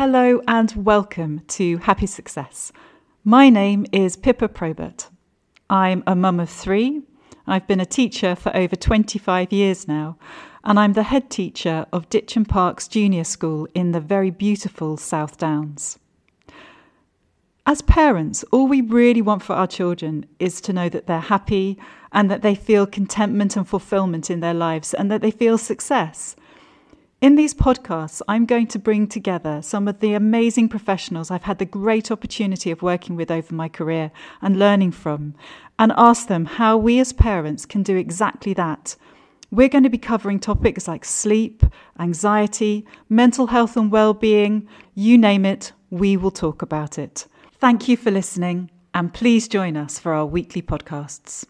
Hello and welcome to Happy Success. My name is Pippa Probert. I'm a mum of three. I've been a teacher for over 25 years now, and I'm the head teacher of Ditcham Parks Junior School in the very beautiful South Downs. As parents, all we really want for our children is to know that they're happy and that they feel contentment and fulfillment in their lives and that they feel success. In these podcasts, I'm going to bring together some of the amazing professionals I've had the great opportunity of working with over my career and learning from, and ask them how we as parents can do exactly that. We're going to be covering topics like sleep, anxiety, mental health and well-being, you name it, we will talk about it. Thank you for listening, and please join us for our weekly podcasts.